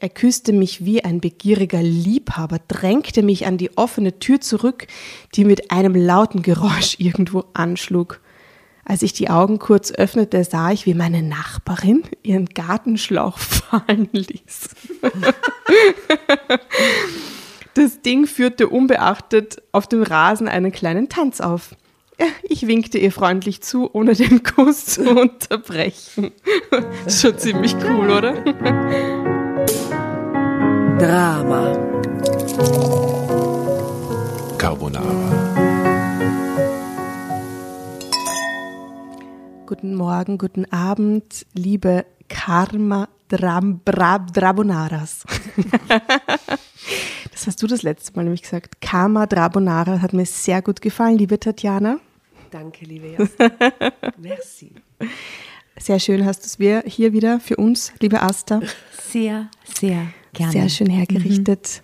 Er küsste mich wie ein begieriger Liebhaber, drängte mich an die offene Tür zurück, die mit einem lauten Geräusch irgendwo anschlug. Als ich die Augen kurz öffnete, sah ich, wie meine Nachbarin ihren Gartenschlauch fallen ließ. Das Ding führte unbeachtet auf dem Rasen einen kleinen Tanz auf. Ich winkte ihr freundlich zu, ohne den Kuss zu unterbrechen. Schon ziemlich cool, oder? Drama. Carbonara. Guten Morgen, guten Abend, liebe Karma Dram, Bra, Drabonaras. das hast du das letzte Mal nämlich gesagt. Karma Drabonara hat mir sehr gut gefallen, liebe Tatjana. Danke, liebe Jasmin. Merci. Sehr schön hast du es wir hier wieder für uns, liebe Asta. Sehr, sehr gerne. Sehr schön hergerichtet.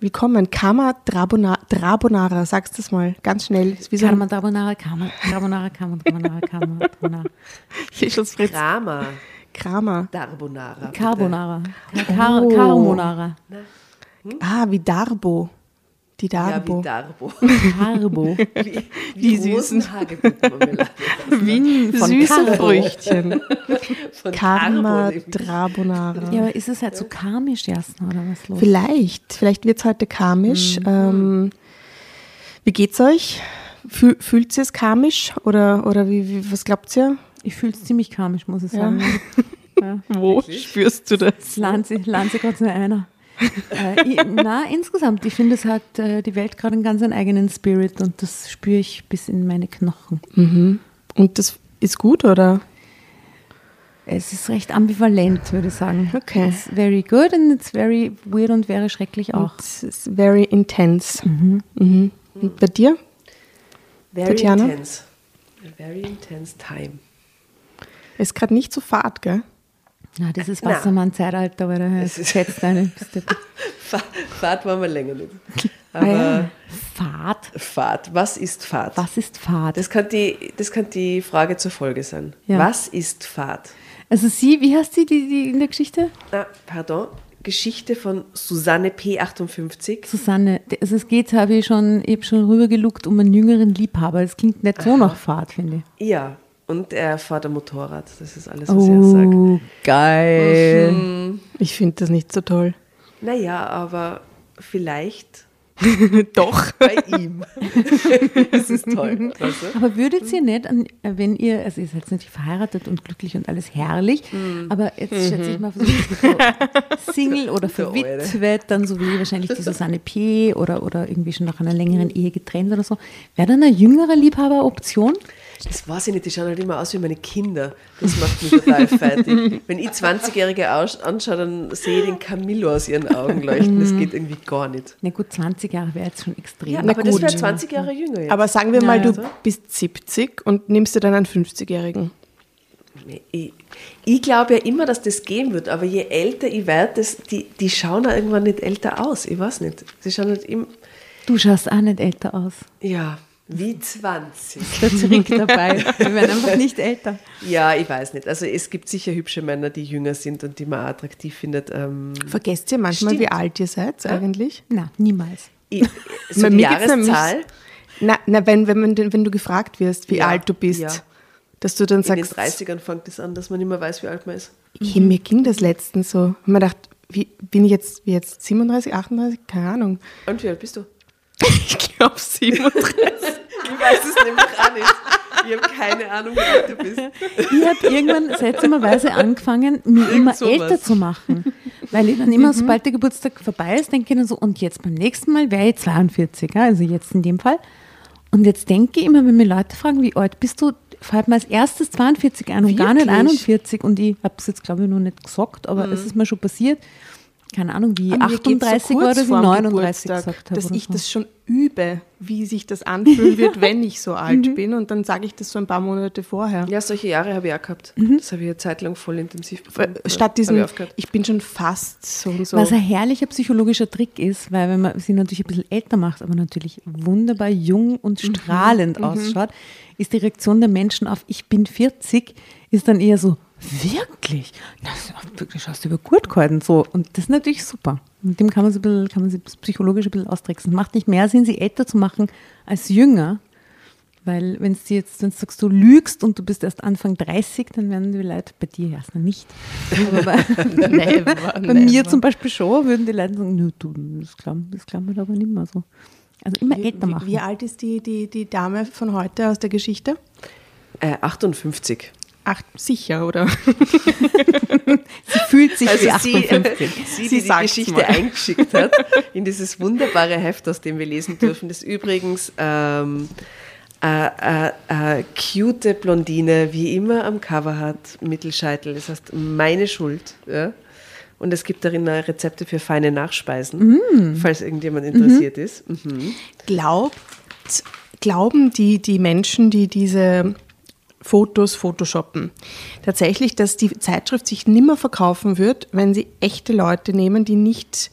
Willkommen, Karma Drabona, Drabonara, sagst du es mal ganz schnell. Wie so Karma Carbonara, Karma Carbonara, Karma Carbonara, Karma Carbonara. Fischels Fritz. Drama. Kramer. Carbonara. bitte. Carbonara. Car Oh. Carbonara. Ah, wie Darbo. Die Ja, Darbo. wie Darbo. Carbo. Wie, Wie wie süßen. Wie Süße. Früchtchen. Von Karma. Drabonara. Ja, aber ist es halt so karmisch, Jasna, oder was los? Vielleicht, vielleicht wird es heute karmisch. Ähm, wie geht's euch? Fühl, fühlt ihr es karmisch oder, oder wie, wie, was glaubt ihr? Ich fühle es ziemlich karmisch, muss ich Ja. sagen. Ja. Wo spürst du das? Lanze, Lanze gerade nur einer. Äh, ich, na, insgesamt, ich finde, es hat äh, die Welt gerade einen ganz einen eigenen Spirit und das spüre ich bis in meine Knochen. Mhm. Und das ist gut, oder? Es ist recht ambivalent, würde ich sagen. Okay. It's very good and it's very weird und wäre schrecklich auch. Es ist very intense. Mhm. Und bei dir? Very Tatjana? intense. A very intense time. Ist gerade nicht so fad, gell? Na, das ist. Wassermann-Zeitalter, weil er Es ist- schätzt eine. Fa- Fahrt waren wir länger nicht. Ah, Aber ja. Fahrt? Fahrt, was ist Fahrt? Was ist Fahrt? Das kann, die, das kann die Frage zur Folge sein. Ja. Was ist Fahrt? Also sie, wie heißt sie die, die in der Geschichte? Ah, pardon. Geschichte von Susanne P58. Susanne. Also es geht, habe ich schon, ich habe schon rübergeluckt um einen jüngeren Liebhaber. Das klingt nicht so nach Fahrt, finde ich. Ja, und er fährt ein Motorrad. Das ist alles, was er sagt. Oh, geil. Ich finde das nicht so toll. Naja, aber vielleicht Doch. bei ihm. das ist toll. Weißt du? Aber würdet ihr nicht, wenn ihr, also ihr seid jetzt natürlich verheiratet und glücklich und alles herrlich, aber jetzt schätze ich mal, so Single oder verwitwet, dann so wie wahrscheinlich die Susanne P. oder, oder irgendwie schon nach einer längeren Ehe getrennt oder so, wäre dann eine jüngere Liebhaber-Option? Das weiß ich nicht, die schauen halt immer aus wie meine Kinder. Das macht mich total fertig. Wenn ich 20-Jährige aus- anschaue, dann sehe ich den Camillo aus ihren Augen leuchten. Das geht irgendwie gar nicht. Na gut, 20 Jahre wäre jetzt schon extrem. Ja, aber das gut. wäre 20 Jahre jünger jetzt. Aber sagen wir mal, Ja, du bist 70 und nimmst dir dann einen 50-Jährigen. ich, ich glaube ja immer, dass das gehen wird, aber je älter ich werde, das- die, die schauen ja irgendwann nicht älter aus. Ich weiß nicht. Sie schauen halt immer, Du schaust auch nicht älter aus. ja, wie 20. Der Trick dabei. Wir werden einfach nicht älter. Ja, ich weiß nicht. Also es gibt sicher hübsche Männer, die jünger sind und die man attraktiv findet. Ähm, Vergesst ihr manchmal, Stimmt. wie alt ihr seid eigentlich? Na, niemals. ich, so Bei die Jahreszahl Na, na wenn, wenn, man, wenn du gefragt wirst, wie Ja, alt du bist, ja. dass du dann in den sagst, 30ern fängt es an, dass man nicht mehr weiß, wie alt man ist. hey, mir ging das letztens so. Mir gedacht, wie, bin ich jetzt, wie jetzt 37, 38? Keine Ahnung. Und wie alt bist du? Ich glaube 37. Ich weiß es nämlich auch nicht. Ich habe keine Ahnung, wie alt du bist. Ich habe irgendwann seltsamerweise angefangen, mich immer sowas. älter zu machen. Weil ich dann immer, sobald der Geburtstag vorbei ist, denke ich dann so, und jetzt beim nächsten Mal wäre ich 42, ja, also jetzt in dem Fall. Und jetzt denke ich immer, wenn mir Leute fragen, wie alt bist du, fällt mir als erstes 42 ein und gar nicht Wirklich? 41. Und ich habe es jetzt, glaube ich, noch nicht gesagt, aber es ist mir schon passiert. Keine Ahnung, wie Aber mir geht's 38 war kurz oder wie vorm 39 Geburtstag, gesagt habe. Dass ich so. das schon übe, wie sich das anfühlen wird, wenn ich so Mhm. alt bin. Und dann sage ich das so ein paar Monate vorher. Ja, solche Jahre habe ich auch gehabt. Mhm. Das habe ich eine Zeit lang voll intensiv befunden. Statt diesem, ich ich bin schon fast so und so. Was ein herrlicher psychologischer Trick ist, weil wenn man sie natürlich ein bisschen älter macht, aber natürlich wunderbar jung und Mhm. strahlend ausschaut, ist die Reaktion der Menschen auf ich bin 40 ist dann eher so Wirklich? Das ist auch wirklich hast du über gut gehalten. So. Und das ist natürlich super. Mit dem kann man, ein bisschen, kann man sich psychologisch ein bisschen austricksen. Es macht nicht mehr Sinn, sie älter zu machen als jünger. Weil wenn du jetzt wenn du sagst, du lügst und du bist erst Anfang 30, dann werden die Leute, bei dir erstmal nicht, aber bei, Never, bei never. mir zum Beispiel schon, würden die Leute sagen, nö, du, das glauben, das glauben wir aber nicht mehr so. Also immer älter machen. Wie, wie alt ist die, die, die Dame von heute aus der Geschichte? Äh, 58. Ach, sicher, oder? Sie fühlt sich wie Also sie, 58. sie, die Sie die sagt's Geschichte mal. eingeschickt hat, in dieses wunderbare Heft, aus dem wir lesen dürfen, das übrigens ähm, äh, äh, äh, cute Blondine wie immer am Cover hat, Mittelscheitel. Das heißt, meine Schuld. Ja? Und es gibt darin äh, Rezepte für feine Nachspeisen, Mm. falls irgendjemand interessiert ist. Mhm. Glaubt, glauben die, die Menschen, die diese Fotos photoshoppen, tatsächlich, dass die Zeitschrift sich nimmer verkaufen wird, wenn sie echte Leute nehmen, die nicht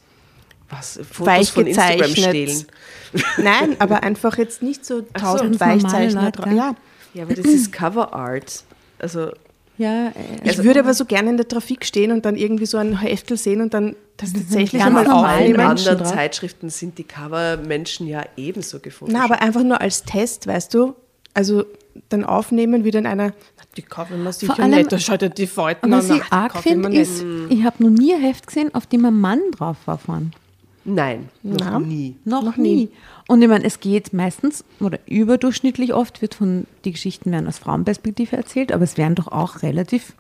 Was? Fotos weich von Instagram stehlen. gezeichnet. Nein, aber einfach jetzt nicht so tausend normale Weichzeichner drauf. ja. Ja. Aber das ist Cover Art. Also Ja, äh, Ich würde aber so gerne in der Trafik stehen und dann irgendwie so ein Heftel sehen und dann das tatsächlich einmal in aufnehmen. Menschen anderen drauf. Zeitschriften sind die Cover-Menschen ja ebenso gefunden. Na, aber einfach nur als Test, weißt du? Also dann aufnehmen, wie dann einer, na, die kaufen wir sicher allem- nicht, da schaut ja die Falten was an. ich Ach, die arg ich finde, ist, ich habe noch nie ein Heft gesehen, auf dem ein Mann drauf war vorne. Nein, noch Na? nie. Noch, Noch nie. nie. Und ich meine, es geht meistens oder überdurchschnittlich oft wird von die Geschichten werden aus Frauenperspektive erzählt, aber es werden doch auch relativ.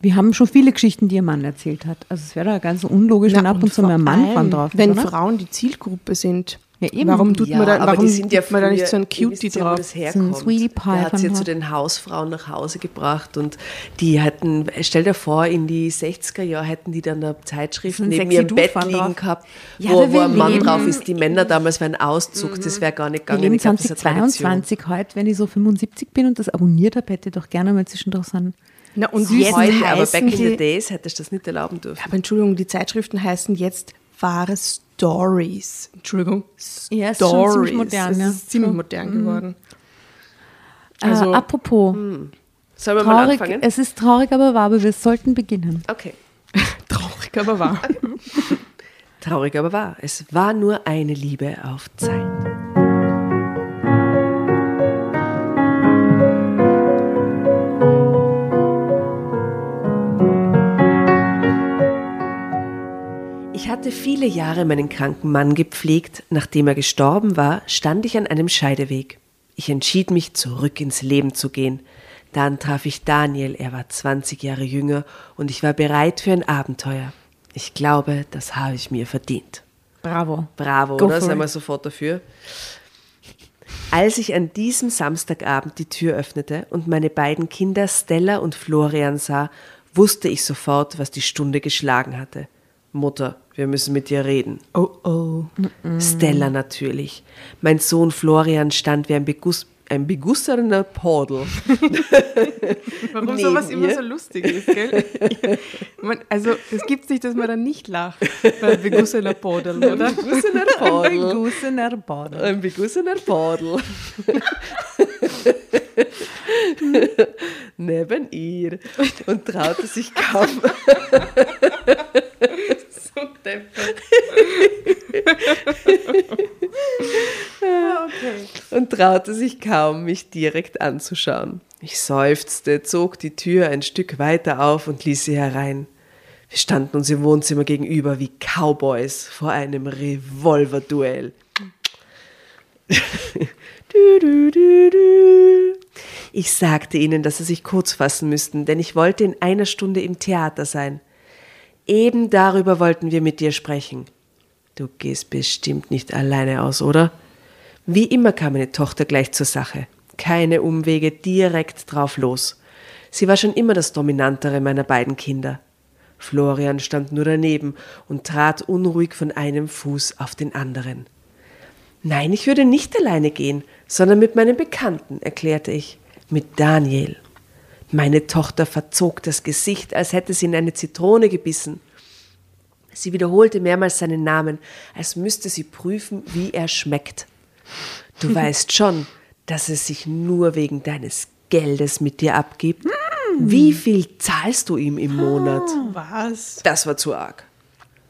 Wir haben schon viele Geschichten, die ein Mann erzählt hat. Also es wäre doch ganz unlogisch, wenn ab und, zu vor mal ein Mann allem, drauf ist, Wenn oder? Frauen die Zielgruppe sind, Ja, eben. warum tut ja, man da, aber warum die sind ja man da nicht so ein Cutie wisst ja, wo drauf? das So herkommt. Sweetie Pie Der hat sie von zu drauf. den Hausfrauen nach Hause gebracht und die hatten, stell dir vor, in die 60er Jahre hätten die dann eine Zeitschrift neben ihrem Dude Bett liegen drauf. gehabt, Ja, wo, wo ein Mann leben- drauf ist. Die Männer damals wären Auszug, das wäre gar nicht Wir gegangen. leben Ich Tradition. 2022 heute, wenn ich so 75 bin und das abonniert habe, hätte ich doch gerne mal zwischendurch so einen Na, und Süß jetzt heute, aber heißen back in the die, days hättest du das nicht erlauben dürfen. aber Entschuldigung, die Zeitschriften heißen jetzt wahre Stories. Entschuldigung, Ja, ist schon Stories. ziemlich modern, Es ja. ist ziemlich modern geworden. Also, Also- apropos, Sollen wir mal traurig, anfangen? es ist traurig, aber wahr, aber wir sollten beginnen. Okay. Traurig, aber wahr. Traurig aber wahr. Es war nur eine Liebe auf Zeit. Viele Jahre meinen kranken Mann gepflegt. Nachdem er gestorben war, stand ich an einem Scheideweg. Ich entschied mich, zurück ins Leben zu gehen. Dann traf ich Daniel, er war 20 Jahre jünger und ich war bereit für ein Abenteuer. Ich glaube, das habe ich mir verdient. Bravo. Bravo, Go oder? it. wir sofort dafür. Als ich an diesem Samstagabend die Tür öffnete und meine beiden Kinder Stella und Florian sah, wusste ich sofort, was die Stunde geschlagen hatte. Mutter, wir müssen mit dir reden. Oh oh. Stella natürlich. Mein Sohn Florian stand wie ein, Beguss, ein begussener Podel. Warum Neben sowas immer so lustig ist, gell? man, also, es gibt nicht, dass man dann nicht lacht bei begussener Podel, oder? Begussener Podel. Gussener Bader. Ein begussener Podel. Neben ihr und traute sich kaum. so deppert. und traute sich kaum, mich direkt anzuschauen. Ich seufzte, zog die Tür ein Stück weiter auf und ließ sie herein. Wir standen uns im Wohnzimmer gegenüber wie Cowboys vor einem Revolverduell. du, du, du, du. Ich sagte ihnen, dass sie sich kurz fassen müssten, denn ich wollte in einer Stunde im Theater sein. Eben darüber wollten wir mit dir sprechen. Du gehst bestimmt nicht alleine aus, oder? Wie immer kam meine Tochter gleich zur Sache. Keine Umwege, direkt drauf los. Sie war schon immer das Dominantere meiner beiden Kinder. Florian stand nur daneben und trat unruhig von einem Fuß auf den anderen. Nein, ich würde nicht alleine gehen, sondern mit meinem Bekannten, erklärte ich. Mit Daniel. Meine Tochter verzog das Gesicht, als hätte sie in eine Zitrone gebissen. Sie wiederholte mehrmals seinen Namen, als müsste sie prüfen, wie er schmeckt. Du weißt schon, dass es sich nur wegen deines Geldes mit dir abgibt. Wie viel zahlst du ihm im Monat? Was? Das war zu arg.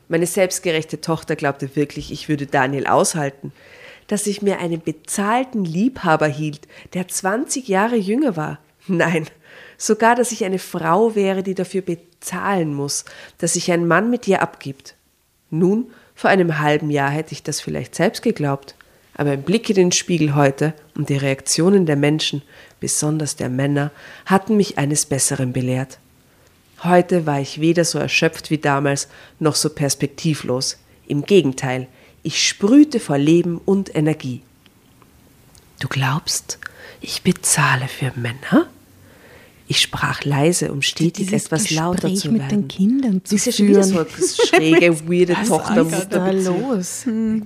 Meine selbstgerechte Tochter glaubte wirklich, ich würde Daniel aushalten. Dass ich mir einen bezahlten Liebhaber hielt, der 20 Jahre jünger war. Nein, sogar, dass ich eine Frau wäre, die dafür bezahlen muss, dass sich ein Mann mit ihr abgibt. Nun, vor einem halben Jahr hätte ich das vielleicht selbst geglaubt. Aber ein Blick in den Spiegel heute und die Reaktionen der Menschen, besonders der Männer, hatten mich eines Besseren belehrt. Heute war ich weder so erschöpft wie damals, noch so perspektivlos. Im Gegenteil, ich sprühte vor Leben und Energie. Du glaubst, ich bezahle für Männer? Ich sprach leise, um stetig etwas lauter zu mit werden. den Kindern zu Sie ist ja schon führen. so eine schräge, weirde Was Tochter. ist da los?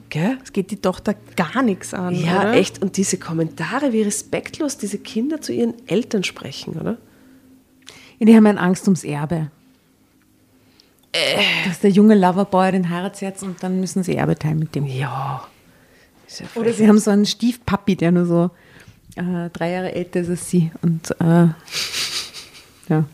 Gell? Es geht die Tochter gar nichts an. Ja, oder? echt. Und diese Kommentare, wie respektlos diese Kinder zu ihren Eltern sprechen, oder? Ja, die haben ja Angst ums Erbe. Dass der junge Loverboy den heiratet jetzt und dann müssen sie Erbe teilen mit dem. Ja. Ja Oder sie haben so einen Stiefpapi, der nur so äh, drei Jahre älter ist als sie. Und äh, ja.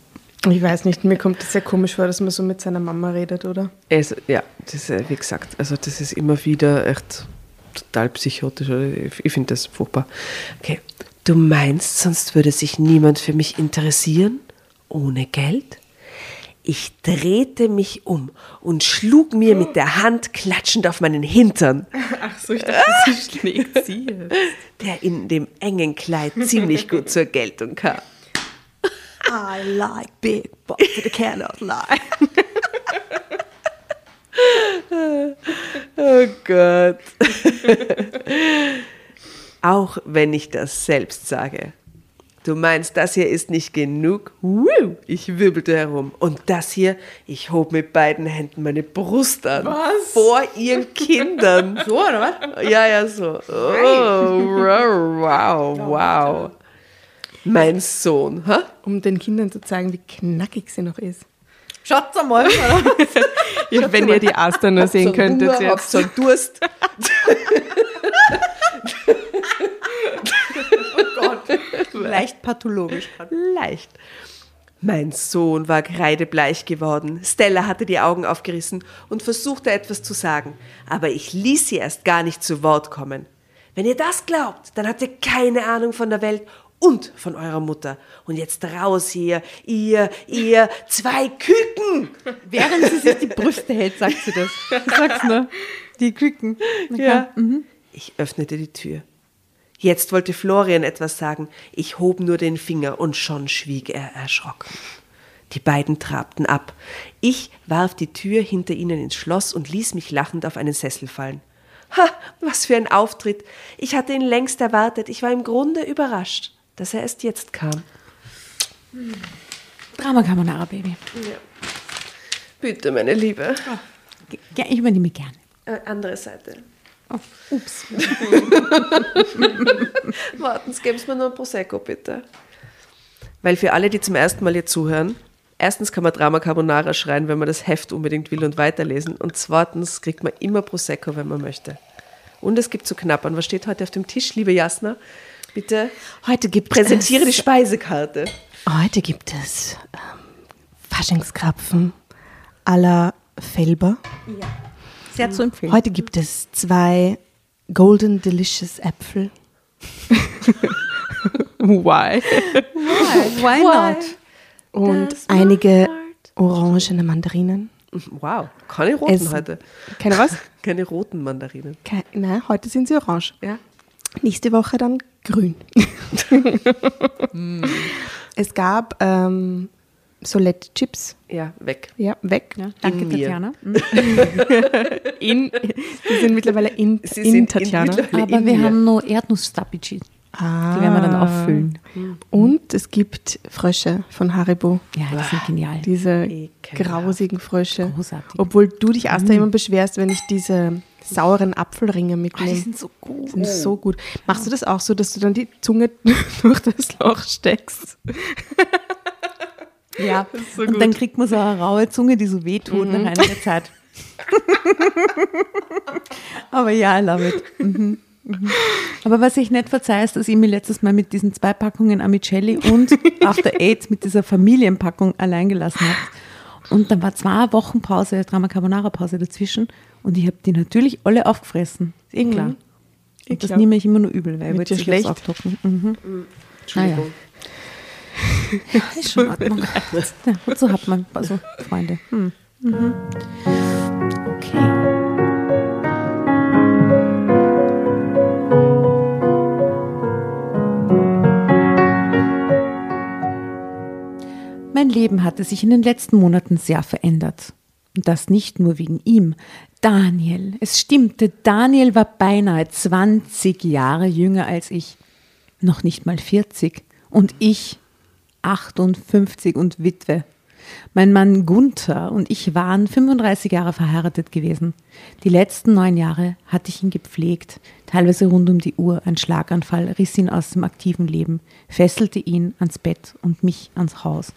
Ich weiß nicht, mir kommt es sehr komisch vor, dass man so mit seiner Mama redet, oder? Also, ja, das ist, äh, wie gesagt, also das ist immer wieder echt total psychotisch. oder? Ich, ich finde das furchtbar. Okay, du meinst, sonst würde sich niemand für mich interessieren? Ohne Geld? Ich drehte mich um und schlug mir mit der Hand klatschend auf meinen Hintern, Ach so, ich dachte, sie schlägt sie jetzt. der in dem engen Kleid ziemlich gut zur Geltung kam. I like big, but I cannot lie. Oh Gott. Auch wenn ich das selbst sage. Du meinst, das hier ist nicht genug? Woo! Ich wirbelte herum. Und das hier, ich hob mit beiden Händen meine Brust an. Was? Vor ihren Kindern. So, oder was? Ja, ja, so. Oh, wow, wow. Mein Sohn, ha? Um den Kindern zu zeigen, wie knackig sie noch ist. Schaut's einmal. Ja, wenn ihr die Aster nur sehen So könntet Hunger, jetzt. so Durst. Leicht pathologisch. Leicht. Mein Sohn war kreidebleich geworden. Stella hatte die Augen aufgerissen und versuchte etwas zu sagen, aber ich ließ sie erst gar nicht zu Wort kommen. Wenn ihr das glaubt, dann habt ihr keine Ahnung von der Welt und von eurer Mutter. Und jetzt raus hier, ihr, ihr, zwei Küken! Während sie sich die Brüste hält, sagt sie das. Sag's nur. Die Küken. Ja. Ich öffnete die Tür. Jetzt wollte Florian etwas sagen. Ich hob nur den Finger und schon schwieg er erschrocken. Die beiden trabten ab. Ich warf die Tür hinter ihnen ins Schloss und ließ mich lachend auf einen Sessel fallen. Ha, was für ein Auftritt. Ich hatte ihn längst erwartet. Ich war im Grunde überrascht, dass er erst jetzt kam. Drama Carbonara, Baby. Bitte, meine Liebe. Ja, ich übernehme gerne. Äh, andere Seite. Oh, ups. Warten Sie, geben Sie mir nur ein Prosecco, bitte. Weil für alle, die zum ersten Mal hier zuhören, erstens kann man Drama Carbonara schreien, wenn man das Heft unbedingt will und weiterlesen. Und zweitens kriegt man immer Prosecco, wenn man möchte. Und es gibt zu knappern. Was steht heute auf dem Tisch, liebe Jasna? Bitte Heute gibt präsentiere die es, Speisekarte. Heute gibt es ähm, Faschingskrapfen à la Felber. Sehr zu empfehlen. Heute gibt es zwei Golden Delicious Äpfel. Why? Why not? Und my einige orangene Mandarinen. Wow, keine roten Es- heute. Keine was? Keine roten Mandarinen. Keine, nein, heute sind sie orange. Ja. Nächste Woche dann grün. Es gab ähm, Solette-Chips. Ja, weg. Ja, weg. Ja, danke, In. Tatjana. In, sie sind mittlerweile in, Sie in sind in Tatjana. mittlerweile- Aber in wir mir. haben noch Erdnuss-Stapici. ah. Die werden wir dann auffüllen. Und es gibt Frösche von Haribo. Ja, die sind genial. Diese Ekelhaft. grausigen Frösche. Großartig. Obwohl du dich erst immer beschwerst, wenn ich diese sauren Apfelringe Oh, die mitnehme. sind so gut. sind so gut. Machst du das auch so, dass du dann die Zunge durch das Loch steckst? Ja, so und dann kriegt man so eine raue Zunge, die so wehtut nach einiger Zeit. Aber ja, I love it. Mhm. Aber was ich nicht verzeihe, ist, dass ich mir letztes Mal mit diesen zwei Packungen Amicelli und After Eight mit dieser Familienpackung allein gelassen habe. Und dann war zwei Wochen Pause, Drama Carbonara Pause dazwischen und ich habe die natürlich alle aufgefressen. Ist eh klar. Eh Und das nehme ich immer nur übel, weil ich wollte schlecht? Auftocken. Mhm. Entschuldigung. Ja, ist schon Ordnung. Ja, so hat man also Freunde. Hm. Mhm. Okay. Mein Leben hatte sich in den letzten Monaten sehr verändert. Und das nicht nur wegen ihm. Daniel, es stimmte, Daniel war beinahe 20 Jahre jünger als ich. Noch nicht mal 40. Und ich 58 und Witwe. Mein Mann Gunther und ich waren 35 Jahre verheiratet gewesen. Die letzten neun Jahre hatte ich ihn gepflegt, teilweise rund um die Uhr. Ein Schlaganfall riss ihn aus dem aktiven Leben, fesselte ihn ans Bett und mich ans Haus.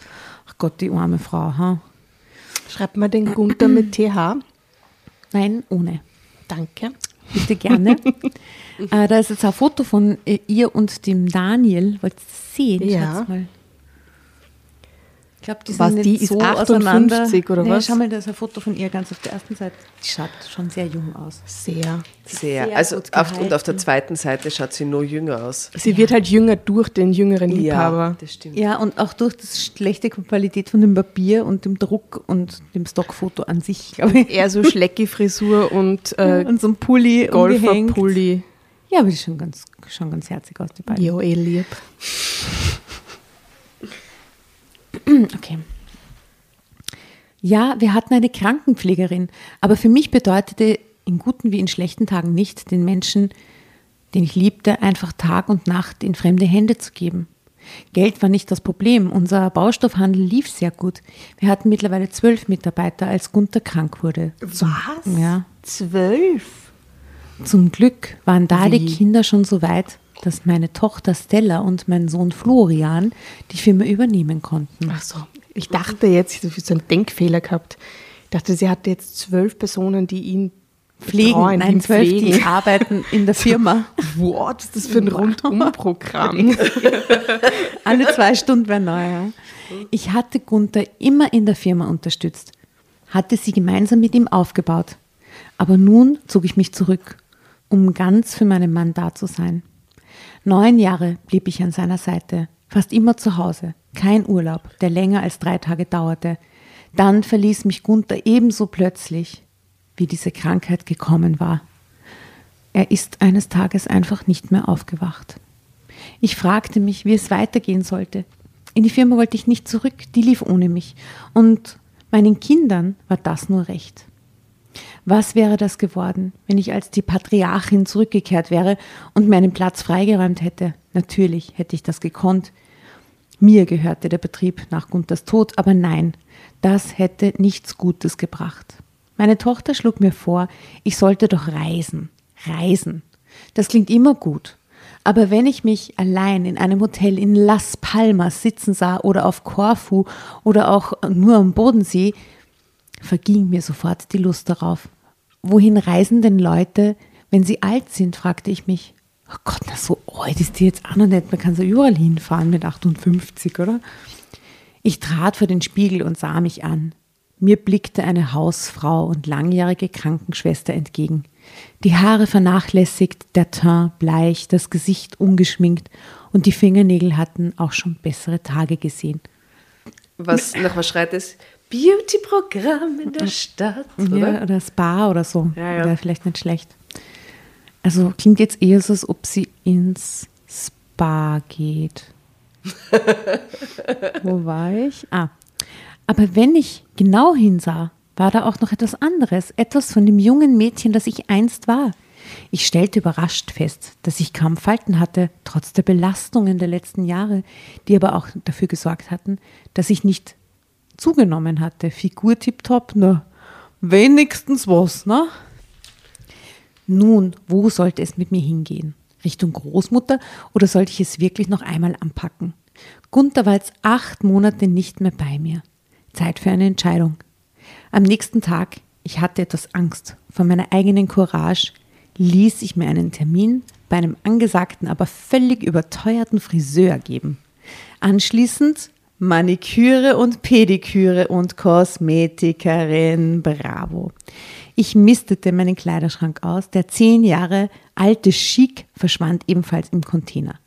Ach Gott, die arme Frau, ha? Schreibt mal den Gunther mit TH. Nein, ohne. Danke. Bitte gerne. äh, da ist jetzt ein Foto von äh, ihr und dem Daniel. Wollt ihr sehen? Ja. Schaut's mal. Ich glaube, die sind Was, nicht die ist so 58 auseinander. oder nee, was? Schau mal, da ist ein Foto von ihr ganz auf der ersten Seite. Die schaut schon sehr jung aus. Sehr. Sehr. Sehr also gut auf, und auf der zweiten Seite schaut sie nur jünger aus. Sie wird halt jünger durch den jüngeren Ja, Liebhaber. das stimmt. Ja, und auch durch die schlechte Qualität von dem Papier und dem Druck und dem Stockfoto an sich, glaube ich. Eher so Schlecki-Frisur und äh, und so ein Pulli. Golferpulli. Ja, aber die schauen ganz, schauen ganz herzig aus, die beiden. Jo, eh lieb. Okay. Ja, wir hatten eine Krankenpflegerin, aber für mich bedeutete in guten wie in schlechten Tagen nicht, den Menschen, den ich liebte, einfach Tag und Nacht in fremde Hände zu geben. Geld war nicht das Problem. Unser Baustoffhandel lief sehr gut. Wir hatten mittlerweile zwölf Mitarbeiter, als Gunther krank wurde. Was? Ja. Zwölf? Zum Glück waren da die Wie? Kinder schon so weit, dass meine Tochter Stella und mein Sohn Florian die Firma übernehmen konnten. Ach so. Ich dachte jetzt, ich habe so einen Denkfehler gehabt. Ich dachte, sie hatte jetzt zwölf Personen, die ihn Pflegen, betreuen, die nein, ihn zwölf, die pflegen. arbeiten in der Firma. What? Ist das für ein Rundumprogramm? Alle zwei Stunden wäre neu. Ja. Ich hatte Gunther immer in der Firma unterstützt, hatte sie gemeinsam mit ihm aufgebaut. Aber nun zog ich mich zurück, um ganz für meinen Mann da zu sein. Neun Jahre blieb ich an seiner Seite, fast immer zu Hause, kein Urlaub, der länger als drei Tage dauerte. Dann verließ mich Gunther ebenso plötzlich, wie diese Krankheit gekommen war. Er ist eines Tages einfach nicht mehr aufgewacht. Ich fragte mich, wie es weitergehen sollte. In die Firma wollte ich nicht zurück, die lief ohne mich. Und meinen Kindern war das nur recht. Was wäre das geworden, wenn ich als die Patriarchin zurückgekehrt wäre und meinen Platz freigeräumt hätte? Natürlich hätte ich das gekonnt. Mir gehörte der Betrieb nach Gunthers Tod, aber nein, das hätte nichts Gutes gebracht. Meine Tochter schlug mir vor, ich sollte doch reisen. Reisen. Das klingt immer gut. Aber wenn ich mich allein in einem Hotel in Las Palmas sitzen sah oder auf Korfu oder auch nur am Bodensee, verging mir sofort die Lust darauf. Wohin reisen denn Leute, wenn sie alt sind, fragte ich mich. Oh Gott, na so alt ist die jetzt auch noch nicht. Man kann so überall hinfahren mit 58, oder? Ich trat vor den Spiegel und sah mich an. Mir blickte eine Hausfrau und langjährige Krankenschwester entgegen. Die Haare vernachlässigt, der Teint bleich, das Gesicht ungeschminkt und die Fingernägel hatten auch schon bessere Tage gesehen. Was, nach was schreit es? Beauty-Programm in der Stadt, oder? Ja, oder Spa oder so. Ja, ja. Wäre vielleicht nicht schlecht. Also klingt jetzt eher so, als ob sie ins Spa geht. Wo war ich? Ah. Aber wenn ich genau hinsah, war da auch noch etwas anderes, etwas von dem jungen Mädchen, das ich einst war. Ich stellte überrascht fest, dass ich kaum Falten hatte, trotz der Belastungen der letzten Jahre, die aber auch dafür gesorgt hatten, dass ich nicht zugenommen hatte. Figur tipptopp, na, wenigstens was, ne? Nun, wo sollte es mit mir hingehen? Richtung Großmutter oder sollte ich es wirklich noch einmal anpacken? Gunther war jetzt acht Monate nicht mehr bei mir. Zeit für eine Entscheidung. Am nächsten Tag, ich hatte etwas Angst vor meiner eigenen Courage, ließ ich mir einen Termin bei einem angesagten, aber völlig überteuerten Friseur geben. Anschließend Maniküre und Pediküre und Kosmetikerin. Bravo. Ich mistete meinen Kleiderschrank aus. Der zehn Jahre alte Chic verschwand ebenfalls im Container.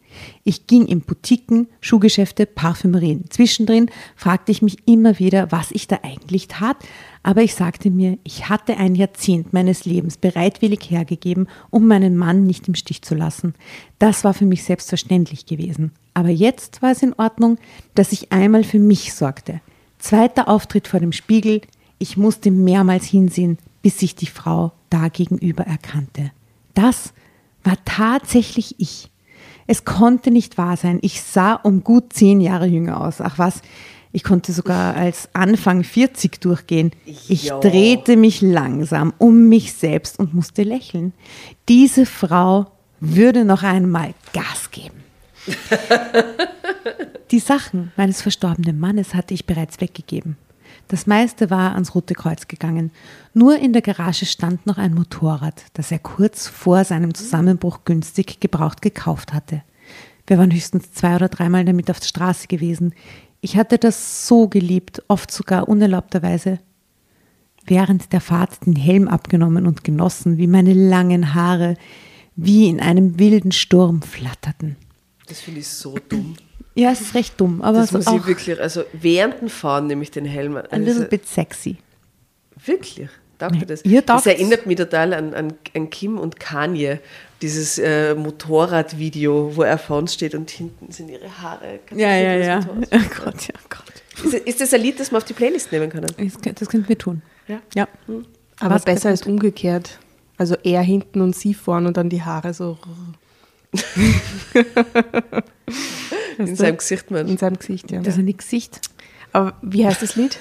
Ich ging in Boutiquen, Schuhgeschäfte, Parfümerien. Zwischendrin fragte ich mich immer wieder, was ich da eigentlich tat, aber ich sagte mir, ich hatte ein Jahrzehnt meines Lebens bereitwillig hergegeben, um meinen Mann nicht im Stich zu lassen. Das war für mich selbstverständlich gewesen. Aber jetzt war es in Ordnung, dass ich einmal für mich sorgte. Zweiter Auftritt vor dem Spiegel. Ich musste mehrmals hinsehen, bis sich die Frau da gegenüber erkannte. Das war tatsächlich ich. Es konnte nicht wahr sein. Ich sah um gut zehn Jahre jünger aus. Ach was, ich konnte sogar als Anfang 40 durchgehen. Ich Ja. drehte mich langsam um mich selbst und musste lächeln. Diese Frau würde noch einmal Gas geben. Die Sachen meines verstorbenen Mannes hatte ich bereits weggegeben. Das meiste war ans Rote Kreuz gegangen. Nur in der Garage stand noch ein Motorrad, das er kurz vor seinem Zusammenbruch günstig gebraucht gekauft hatte. Wir waren höchstens zwei oder dreimal damit auf der Straße gewesen. Ich hatte das so geliebt, oft sogar unerlaubterweise. Während der Fahrt den Helm abgenommen und genossen, wie meine langen Haare wie in einem wilden Sturm flatterten. Das finde ich so dumm. Ja, es ist recht dumm, aber Das so muss auch ich wirklich, also während dem Fahren nehme ich den Helm an. a little Also, bit sexy. Wirklich? Taugt dir das? Ihr das taugt's. erinnert mich total an, an, an Kim und Kanye, dieses äh, Motorradvideo, wo er vorne steht und hinten sind ihre Haare. Kannst Ja, ja, das ja. Oh Gott, ja, Gott. Ist, ist das ein Lied, das wir auf die Playlist nehmen können? Das, könnt- das könnten wir tun. Ja. Ja. Aber Was besser als umgekehrt. Also er hinten und sie vorn und dann die Haare so In seinem Gesicht, in man. seinem Gesicht. Ja. Das ist ein Gesicht. Aber wie heißt das Lied?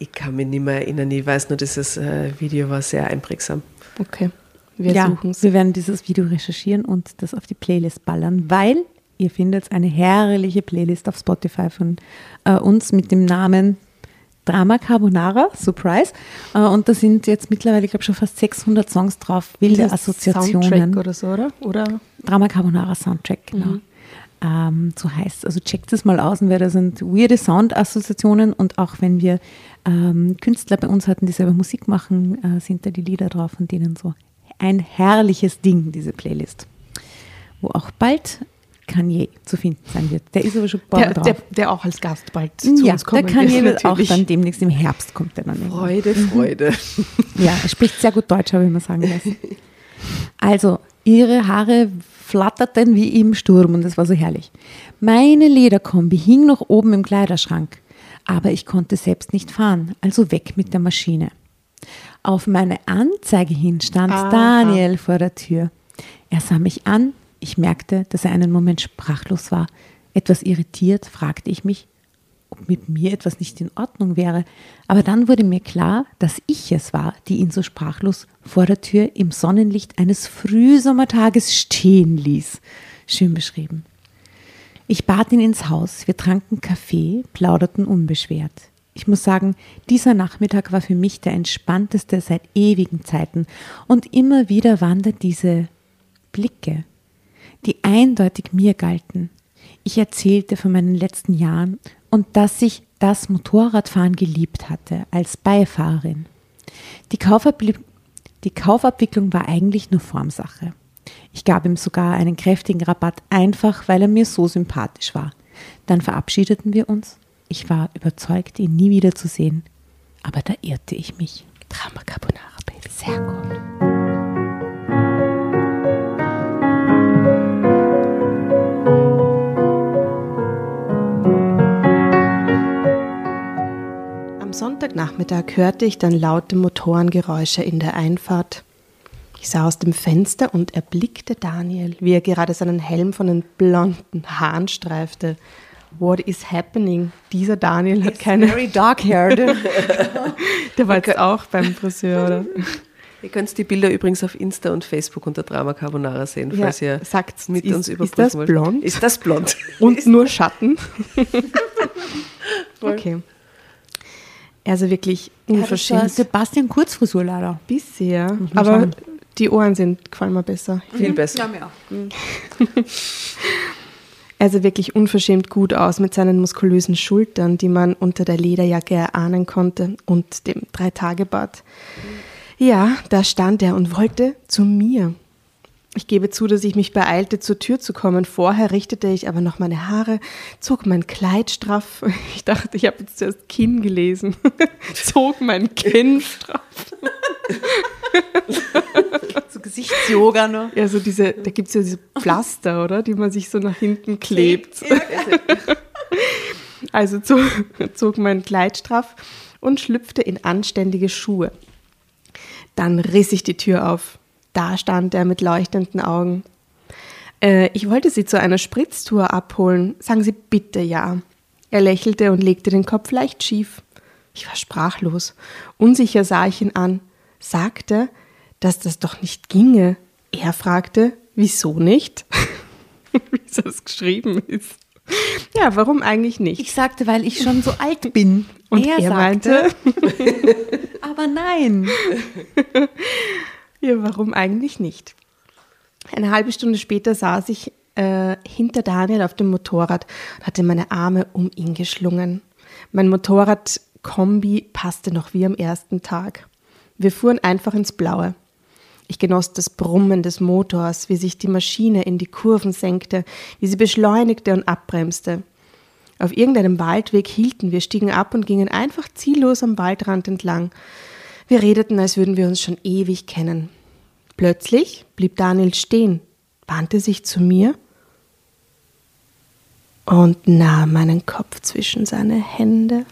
Ich kann mich nicht mehr erinnern. Ich weiß nur, dieses äh, Video war sehr einprägsam. Okay, wir ja, suchen es. wir werden dieses Video recherchieren und das auf die Playlist ballern, weil ihr findet eine herrliche Playlist auf Spotify von äh, uns mit dem Namen Drama Carbonara, Surprise. Äh, und da sind jetzt mittlerweile, ich glaube, schon fast 600 Songs drauf, wilde Assoziationen. Soundtrack oder so, oder? Oder? Drama Carbonara Soundtrack, genau. Ähm, so heißt Also checkt es mal aus, weil da sind weirde Soundassoziationen und auch wenn wir ähm, Künstler bei uns hatten, die selber Musik machen, äh, sind da die Lieder drauf von denen so ein herrliches Ding, diese Playlist. Wo auch bald Kanye zu finden sein wird. Der ist aber schon bald Der, drauf. der, der auch als Gast bald zu ja, uns der kommen Kanye wird auch dann demnächst im Herbst kommt der dann. irgendwann. Freude, Freude. Ja, er spricht sehr gut Deutsch, habe ich mal sagen lassen. Also, ihre Haare flatterten wie im Sturm und es war so herrlich. Meine Lederkombi hing noch oben im Kleiderschrank, aber ich konnte selbst nicht fahren, also weg mit der Maschine. Auf meine Anzeige hin stand Aha. Daniel vor der Tür. Er sah mich an, ich merkte, dass er einen Moment sprachlos war. Etwas irritiert fragte ich mich, ob mit mir etwas nicht in Ordnung wäre. Aber dann wurde mir klar, dass ich es war, die ihn so sprachlos vor der Tür im Sonnenlicht eines Frühsommertages stehen ließ. Schön beschrieben. Ich bat ihn ins Haus, wir tranken Kaffee, plauderten unbeschwert. Ich muss sagen, dieser Nachmittag war für mich der entspannteste seit ewigen Zeiten und immer wieder waren da diese Blicke, die eindeutig mir galten. Ich erzählte von meinen letzten Jahren und dass ich das Motorradfahren geliebt hatte als Beifahrerin. Die, Kaufabli die Kaufabwicklung war eigentlich nur Formsache. Ich gab ihm sogar einen kräftigen Rabatt, einfach weil er mir so sympathisch war. Dann verabschiedeten wir uns. Ich war überzeugt, ihn nie wieder zu sehen. Aber da irrte ich mich. Drama Carbonara, Baby. Sehr gut. Am Sonntagnachmittag hörte ich dann laute Motorengeräusche in der Einfahrt. Ich sah aus dem Fenster und erblickte Daniel, wie er gerade seinen Helm von den blonden Haaren streifte. What is happening? Dieser Daniel hat keine. Very dark haired. Der war jetzt auch beim Friseur, oder? Ihr könnt die Bilder übrigens auf Insta und Facebook unter Drama Carbonara sehen, Ja, falls ihr sagt's, mit ist- uns ist überprüfen das wollt. blond? Ist das blond? Und nur Schatten. okay. Also wirklich Unverschämt. Sebastian Kurzfrisur leider. Bisher. Aber. Die Ohren sind, gefallen mir besser. Viel besser. Ja, mir auch. Er sah wirklich unverschämt gut aus mit seinen muskulösen Schultern, die man unter der Lederjacke erahnen konnte, und dem Dreitagebart. Ja, da stand er und wollte zu mir. Ich gebe zu, dass ich mich beeilte, zur Tür zu kommen. Vorher richtete ich aber noch meine Haare, zog mein Kleid straff. Ich dachte, ich habe jetzt zuerst Kinn gelesen. zog mein Kinn straff. So Gesichtsyoga noch. Ja, so diese, da gibt es ja diese Pflaster, oder? Die man sich so nach hinten klebt. Also zog, zog mein Kleid straff und schlüpfte in anständige Schuhe. Dann riss ich die Tür auf. Da stand er mit leuchtenden Augen. Äh, ich wollte Sie zu einer Spritztour abholen. Sagen Sie bitte ja. Er lächelte und legte den Kopf leicht schief. Ich war sprachlos. Unsicher sah ich ihn an, sagte, dass das doch nicht ginge. Er fragte, wieso nicht? Wie das geschrieben ist. Ja, warum eigentlich nicht? Ich sagte, weil ich schon so alt bin. Und er, meinte, aber nein. Ja, warum eigentlich nicht? Eine halbe Stunde später saß ich äh, hinter Daniel auf dem Motorrad und hatte meine Arme um ihn geschlungen. Mein Motorradkombi passte noch wie am ersten Tag. Wir fuhren einfach ins Blaue. Ich genoss das Brummen des Motors, wie sich die Maschine in die Kurven senkte, wie sie beschleunigte und abbremste. Auf irgendeinem Waldweg hielten wir, stiegen ab und gingen einfach ziellos am Waldrand entlang. Wir redeten, als würden wir uns schon ewig kennen. Plötzlich blieb Daniel stehen, wandte sich zu mir und nahm meinen Kopf zwischen seine Hände.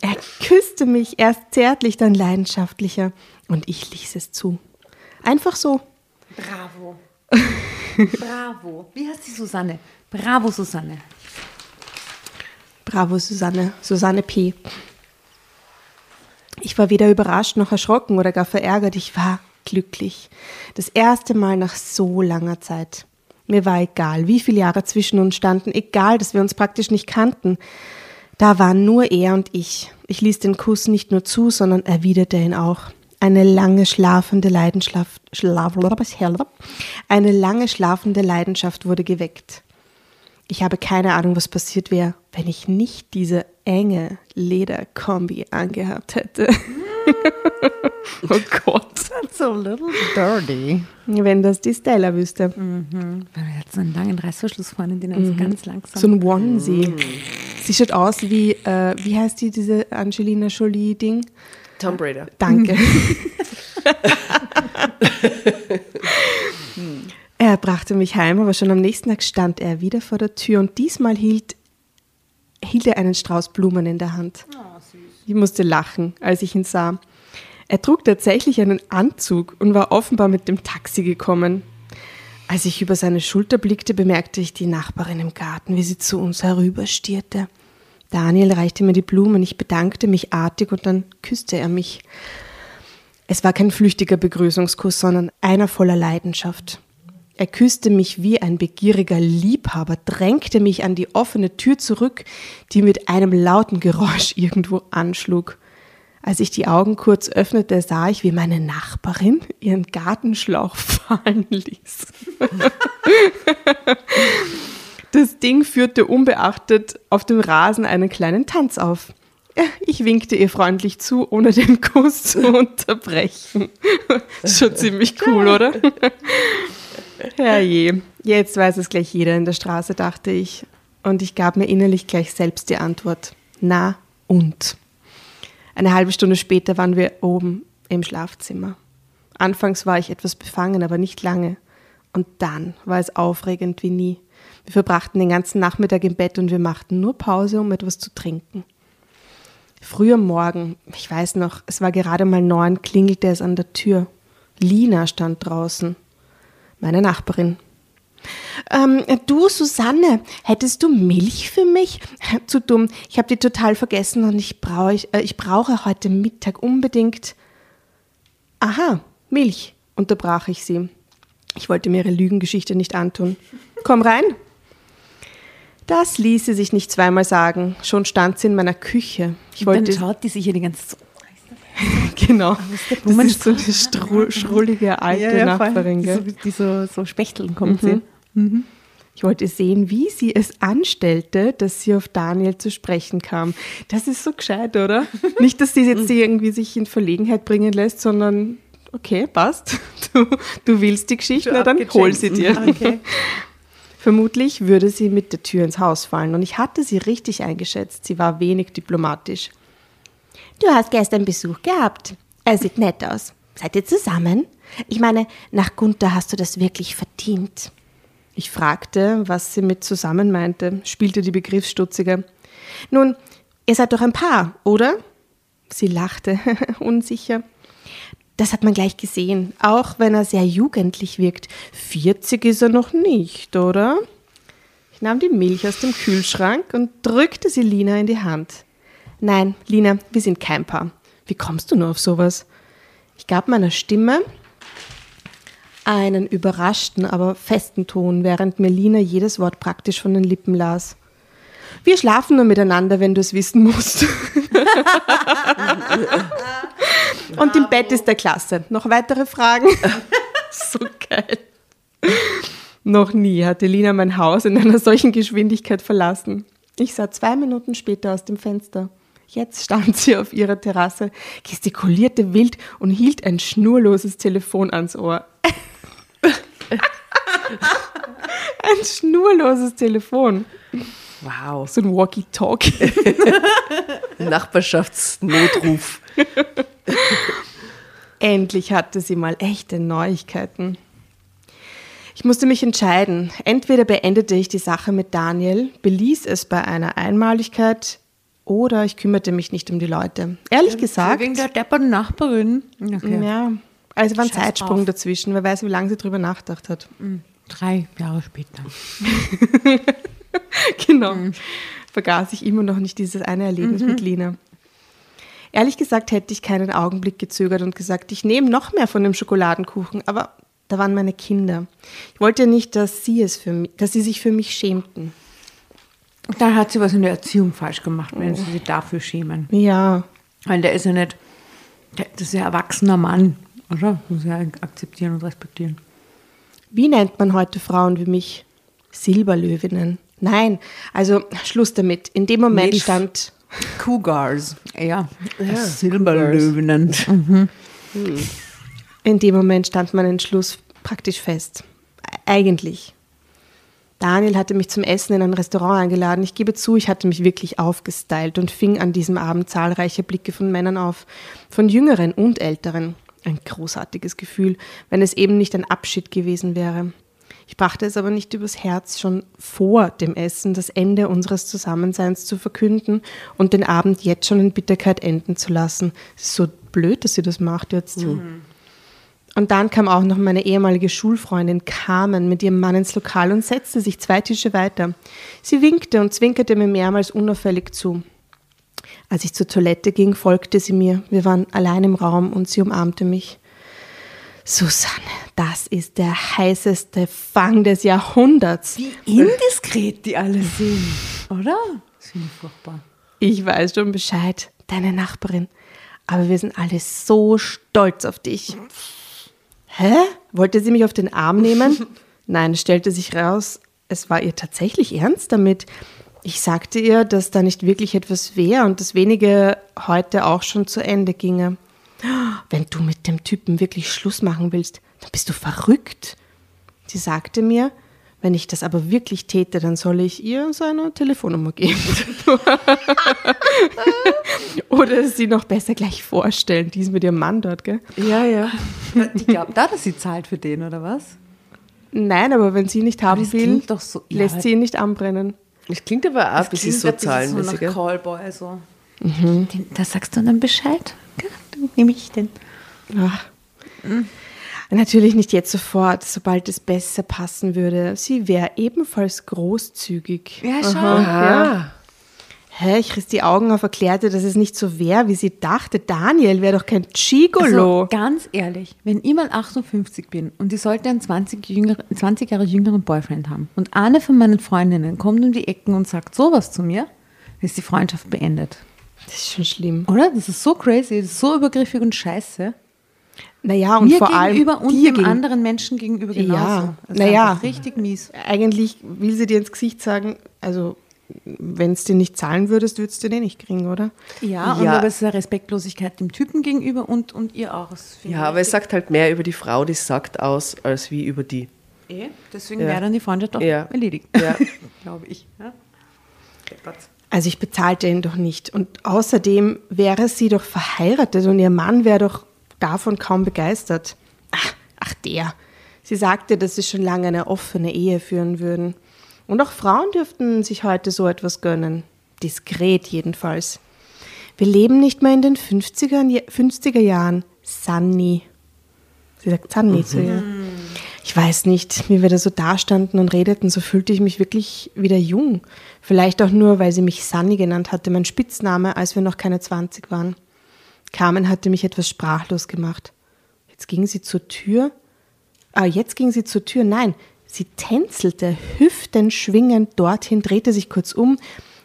Er küsste mich erst zärtlich, dann leidenschaftlicher und ich ließ es zu. Einfach so. Bravo. Bravo. Wie heißt die Susanne? Bravo, Susanne. Bravo, Susanne. Susanne P. Ich war weder überrascht noch erschrocken oder gar verärgert. Ich war glücklich. Das erste Mal nach so langer Zeit. Mir war egal, wie viele Jahre zwischen uns standen, egal, dass wir uns praktisch nicht kannten. Da waren nur er und ich. Ich ließ den Kuss nicht nur zu, sondern erwiderte ihn auch. Eine lange schlafende Leidenschaft, schlaf, eine lange schlafende Leidenschaft wurde geweckt. Ich habe keine Ahnung, was passiert wäre, wenn ich nicht diese enge Lederkombi angehabt hätte. oh Gott. That's a little dirty. Wenn das die Stella wüsste. Weil er hat so einen langen Reißverschluss vorne, den er so ganz langsam. So ein Onesie. Sie schaut aus wie, äh, wie heißt die, diese Angelina Jolie-Ding? Tomb Raider. Danke. er brachte mich heim, aber schon am nächsten Tag stand er wieder vor der Tür und diesmal hielt, hielt er einen Strauß Blumen in der Hand. Ich musste lachen, als ich ihn sah. Er trug tatsächlich einen Anzug und war offenbar mit dem Taxi gekommen. Als ich über seine Schulter blickte, bemerkte ich die Nachbarin im Garten, wie sie zu uns herüberstierte. Daniel reichte mir die Blumen, ich bedankte mich artig und dann küsste er mich. Es war kein flüchtiger Begrüßungskuss, sondern einer voller Leidenschaft. Er küsste mich wie ein begieriger Liebhaber, drängte mich an die offene Tür zurück, die mit einem lauten Geräusch irgendwo anschlug. Als ich die Augen kurz öffnete, sah ich, wie meine Nachbarin ihren Gartenschlauch fallen ließ. Das Ding führte unbeachtet auf dem Rasen einen kleinen Tanz auf. Ich winkte ihr freundlich zu, ohne den Kuss zu unterbrechen. Schon ziemlich cool, oder? Herrje, jetzt weiß es gleich jeder in der Straße, dachte ich. Und ich gab mir innerlich gleich selbst die Antwort. Na und? Eine halbe Stunde später waren wir oben im Schlafzimmer. Anfangs war ich etwas befangen, aber nicht lange. Und dann war es aufregend wie nie. Wir verbrachten den ganzen Nachmittag im Bett und wir machten nur Pause, um etwas zu trinken. Früh am Morgen, ich weiß noch, es war gerade mal neun, klingelte es an der Tür. Lina stand draußen, meine Nachbarin. Ähm, du, Susanne, hättest du Milch für mich? Zu dumm, ich habe die total vergessen und ich, brauch, äh, ich brauche heute Mittag unbedingt. Aha, Milch, unterbrach ich sie. Ich wollte mir ihre Lügengeschichte nicht antun. Komm rein. Das ließ sie sich nicht zweimal sagen. Schon stand sie in meiner Küche. Ich Dann wollte schaut die sich hier die ganze Zeit. Genau. Das ist so eine stru schrullige alte Nachbarin. Gell? So, die so, so Spechteln kommt sie. Ich wollte sehen, wie sie es anstellte, dass sie auf Daniel zu sprechen kam. Das ist so gescheit, oder? Nicht, dass sie jetzt sie irgendwie sich in Verlegenheit bringen lässt, sondern okay, passt. Du, du willst die Geschichte, na dann hol sie dir. Okay. Vermutlich würde sie mit der Tür ins Haus fallen und ich hatte sie richtig eingeschätzt. Sie war wenig diplomatisch. Du hast gestern Besuch gehabt. Er sieht nett aus. Seid ihr zusammen? Ich meine, nach Gunther hast du das wirklich verdient. Ich fragte, was sie mit zusammen meinte, spielte die Begriffsstutzige. Nun, ihr seid doch ein Paar, oder? Sie lachte, unsicher. Das hat man gleich gesehen, auch wenn er sehr jugendlich wirkt. 40 ist er noch nicht, oder? Ich nahm die Milch aus dem Kühlschrank und drückte sie Lina in die Hand. Nein, Lina, wir sind kein Paar. Wie kommst du nur auf sowas? Ich gab meiner Stimme einen überraschten, aber festen Ton, während mir Lina jedes Wort praktisch von den Lippen las. Wir schlafen nur miteinander, wenn du es wissen musst. Und im Bett ist der Klasse. Noch weitere Fragen? so geil. Noch nie hatte Lina mein Haus in einer solchen Geschwindigkeit verlassen. Ich sah zwei Minuten später aus dem Fenster. Jetzt stand sie auf ihrer Terrasse, gestikulierte wild und hielt ein schnurloses Telefon ans Ohr. ein schnurloses Telefon. Wow. So ein Walkie-Talkie. Nachbarschaftsnotruf. Endlich hatte sie mal echte Neuigkeiten. Ich musste mich entscheiden. Entweder beendete ich die Sache mit Daniel, beließ es bei einer Einmaligkeit oder ich kümmerte mich nicht um die Leute. Ehrlich gesagt, Wegen der depperten Nachbarin. Okay. ja, also war ein Scheiß Zeitsprung drauf. dazwischen. Wer weiß, wie lange sie drüber nachgedacht hat. Drei Jahre später. genau. Vergaß ich immer noch nicht dieses eine Erlebnis mit Lina. Ehrlich gesagt hätte ich keinen Augenblick gezögert und gesagt, ich nehme noch mehr von dem Schokoladenkuchen, aber da waren meine Kinder. Ich wollte nicht, dass sie es für mich, dass sie sich für mich schämten. Da hat sie was in der Erziehung falsch gemacht, wenn sie sich dafür schämen. Ja, Weil der ist ja nicht, der, das ist ja ein erwachsener Mann, oder? Muss ja akzeptieren und respektieren. wie nennt man heute Frauen wie mich? Silberlöwinnen. Nein, also Schluss damit. In dem Moment Milf. stand Cougars. Ja, Silberlöwinnen. In dem Moment stand mein Entschluss praktisch fest. Eigentlich. Daniel hatte mich zum Essen in ein Restaurant eingeladen. Ich gebe zu, ich hatte mich wirklich aufgestylt und fing an diesem Abend zahlreiche Blicke von Männern auf. Von Jüngeren und Älteren. Ein großartiges Gefühl, wenn es eben nicht ein Abschied gewesen wäre. Ich brachte es aber nicht übers Herz, schon vor dem Essen das Ende unseres Zusammenseins zu verkünden und den Abend jetzt schon in Bitterkeit enden zu lassen. Es ist so blöd, dass sie das macht jetzt. Und dann kam auch noch meine ehemalige Schulfreundin Carmen mit ihrem Mann ins Lokal und setzte sich zwei Tische weiter. Sie winkte und zwinkerte mir mehrmals unauffällig zu. Als ich zur Toilette ging, folgte sie mir. Wir waren allein im Raum und sie umarmte mich. Susanne, das ist der heißeste Fang des Jahrhunderts. Wie indiskret die alle sind, oder? Sind die furchtbar. Ich weiß schon Bescheid, deine Nachbarin. Aber wir sind alle so stolz auf dich. Hä? Wollte sie mich auf den Arm nehmen? Nein, stellte sich raus, es war ihr tatsächlich ernst damit. Ich sagte ihr, dass da nicht wirklich etwas wäre und das wenige heute auch schon zu Ende ginge. Wenn du mit dem Typen wirklich Schluss machen willst, dann bist du verrückt. Sie sagte mir, wenn ich das aber wirklich täte, dann solle ich ihr seine Telefonnummer geben. Oder sie noch besser gleich vorstellen, die ist mit ihrem Mann dort, gell? Ja, ja. Die glaubt da, dass sie zahlt für den, oder was? Nein, aber wenn sie nicht haben das will, so- ja, lässt sie ihn nicht anbrennen. Es klingt aber auch ein bisschen so zahlenmäßig. So Callboy, so. Den, da sagst du dann Bescheid. Nehme ich den. Ach. Natürlich nicht jetzt sofort, sobald es besser passen würde. Sie wäre ebenfalls großzügig. Ja, schau. Aha. Hä, ich riss die Augen auf, erklärte, dass es nicht so wäre, wie sie dachte. Daniel wäre doch kein Gigolo. Also, ganz ehrlich, wenn ich mal 58 bin und ich sollte einen 20, jüngere, 20 Jahre jüngeren Boyfriend haben und eine von meinen Freundinnen kommt um die Ecken und sagt sowas zu mir, ist die Freundschaft beendet. Das ist schon schlimm. Oder? Das ist so crazy, das ist so übergriffig und scheiße. Naja, und Mir vor allem gegenüber und dir dem gegen- anderen Menschen gegenüber genauso. Ja, Das ist naja. Richtig mies. Eigentlich will sie dir ins Gesicht sagen, also wenn es dir nicht zahlen würdest, würdest du den nicht kriegen, oder? Ja, und Ja. aber es ist eine Respektlosigkeit dem Typen gegenüber und, und ihr auch. Ja, aber es sagt halt mehr über die Frau, die sagt, aus, als wie über die. eh. Deswegen Ja. wäre dann die Freundschaft doch Ja. erledigt. Ja. Glaube ich. Ja. Also ich bezahlte ihn doch nicht. Und außerdem wäre sie doch verheiratet und ihr Mann wäre doch davon kaum begeistert. Ach, ach der. Sie sagte, dass sie schon lange eine offene Ehe führen würden. Und auch Frauen dürften sich heute so etwas gönnen. Diskret jedenfalls. Wir leben nicht mehr in den 50er, 50er Jahren. Sunny. Sie sagt Sunny zu ihr. Ich weiß nicht, wie wir da so dastanden und redeten, so fühlte ich mich wirklich wieder jung. Vielleicht auch nur, weil sie mich Sunny genannt hatte, mein Spitzname, als wir noch keine 20 waren. Carmen hatte mich etwas sprachlos gemacht. Jetzt ging sie zur Tür. Ah, jetzt ging sie zur Tür. Nein, sie tänzelte, hüftenschwingend dorthin, drehte sich kurz um,